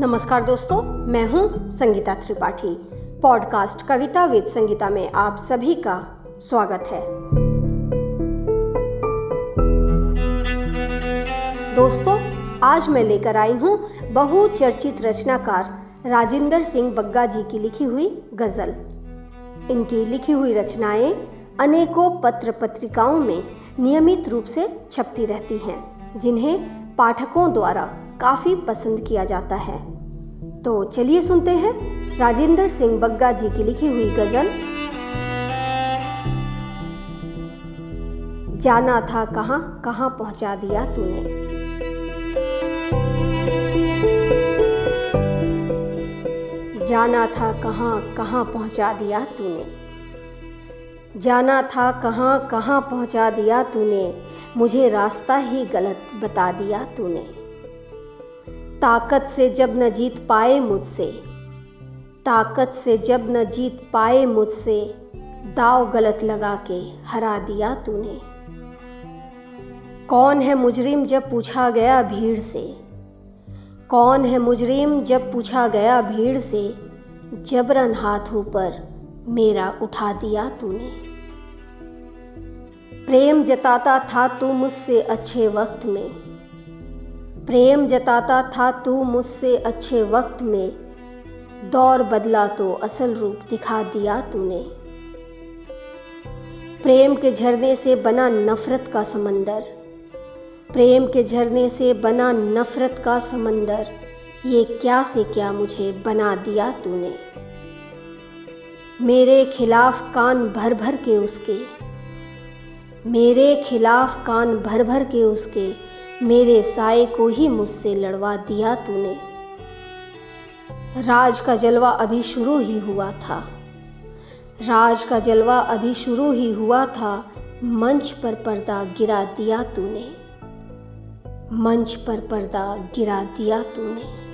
नमस्कार दोस्तों, मैं हूँ संगीता त्रिपाठी। पॉडकास्ट कविता विद संगीता में आप सभी का स्वागत है। दोस्तों, आज मैं लेकर आई हूँ बहुचर्चित रचनाकार राजेंद्र सिंह बग्गा जी की लिखी हुई गज़ल। इनकी लिखी हुई रचनाएँ अनेकों पत्र पत्रिकाओं में नियमित रूप से छपती रहती हैं, जिन्हें पाठकों द्वारा काफ़ी पसंद किया जाता है। तो चलिए सुनते हैं राजेंद्र सिंह बग्गा जी की लिखी हुई गज़ल। जाना था कहाँ कहाँ पहुँचा दिया तूने? जाना था कहाँ कहाँ पहुँचा दिया तूने? जाना था कहाँ कहाँ पहुँचा दिया तूने? मुझे रास्ता ही गलत बता दिया तूने। ताकत से जब न जीत पाए मुझसे, ताकत से जब न जीत पाए मुझसे, दाव गलत लगा के हरा दिया तूने। कौन है मुजरिम जब पूछा गया भीड़ से? कौन है मुजरिम जब पूछा गया भीड़ से, जबरन हाथों पर मेरा उठा दिया तूने। प्रेम जताता था तू मुझसे अच्छे वक्त में प्रेम जताता था तू मुझसे अच्छे वक्त में। दौर बदला तो असल रूप दिखा दिया तूने। प्रेम के झरने से बना नफरत का समंदर। प्रेम के झरने से बना नफरत का समंदर। ये क्या से क्या मुझे बना दिया तूने। मेरे खिलाफ कान भर भर के उसके। मेरे खिलाफ कान भर भर के उसके। मेरे साय को ही मुझसे लड़वा दिया तूने। राज का जलवा अभी शुरू ही हुआ था। राज का जलवा अभी शुरू ही हुआ था। मंच पर पर्दा गिरा दिया तूने। मंच पर पर्दा गिरा दिया तूने।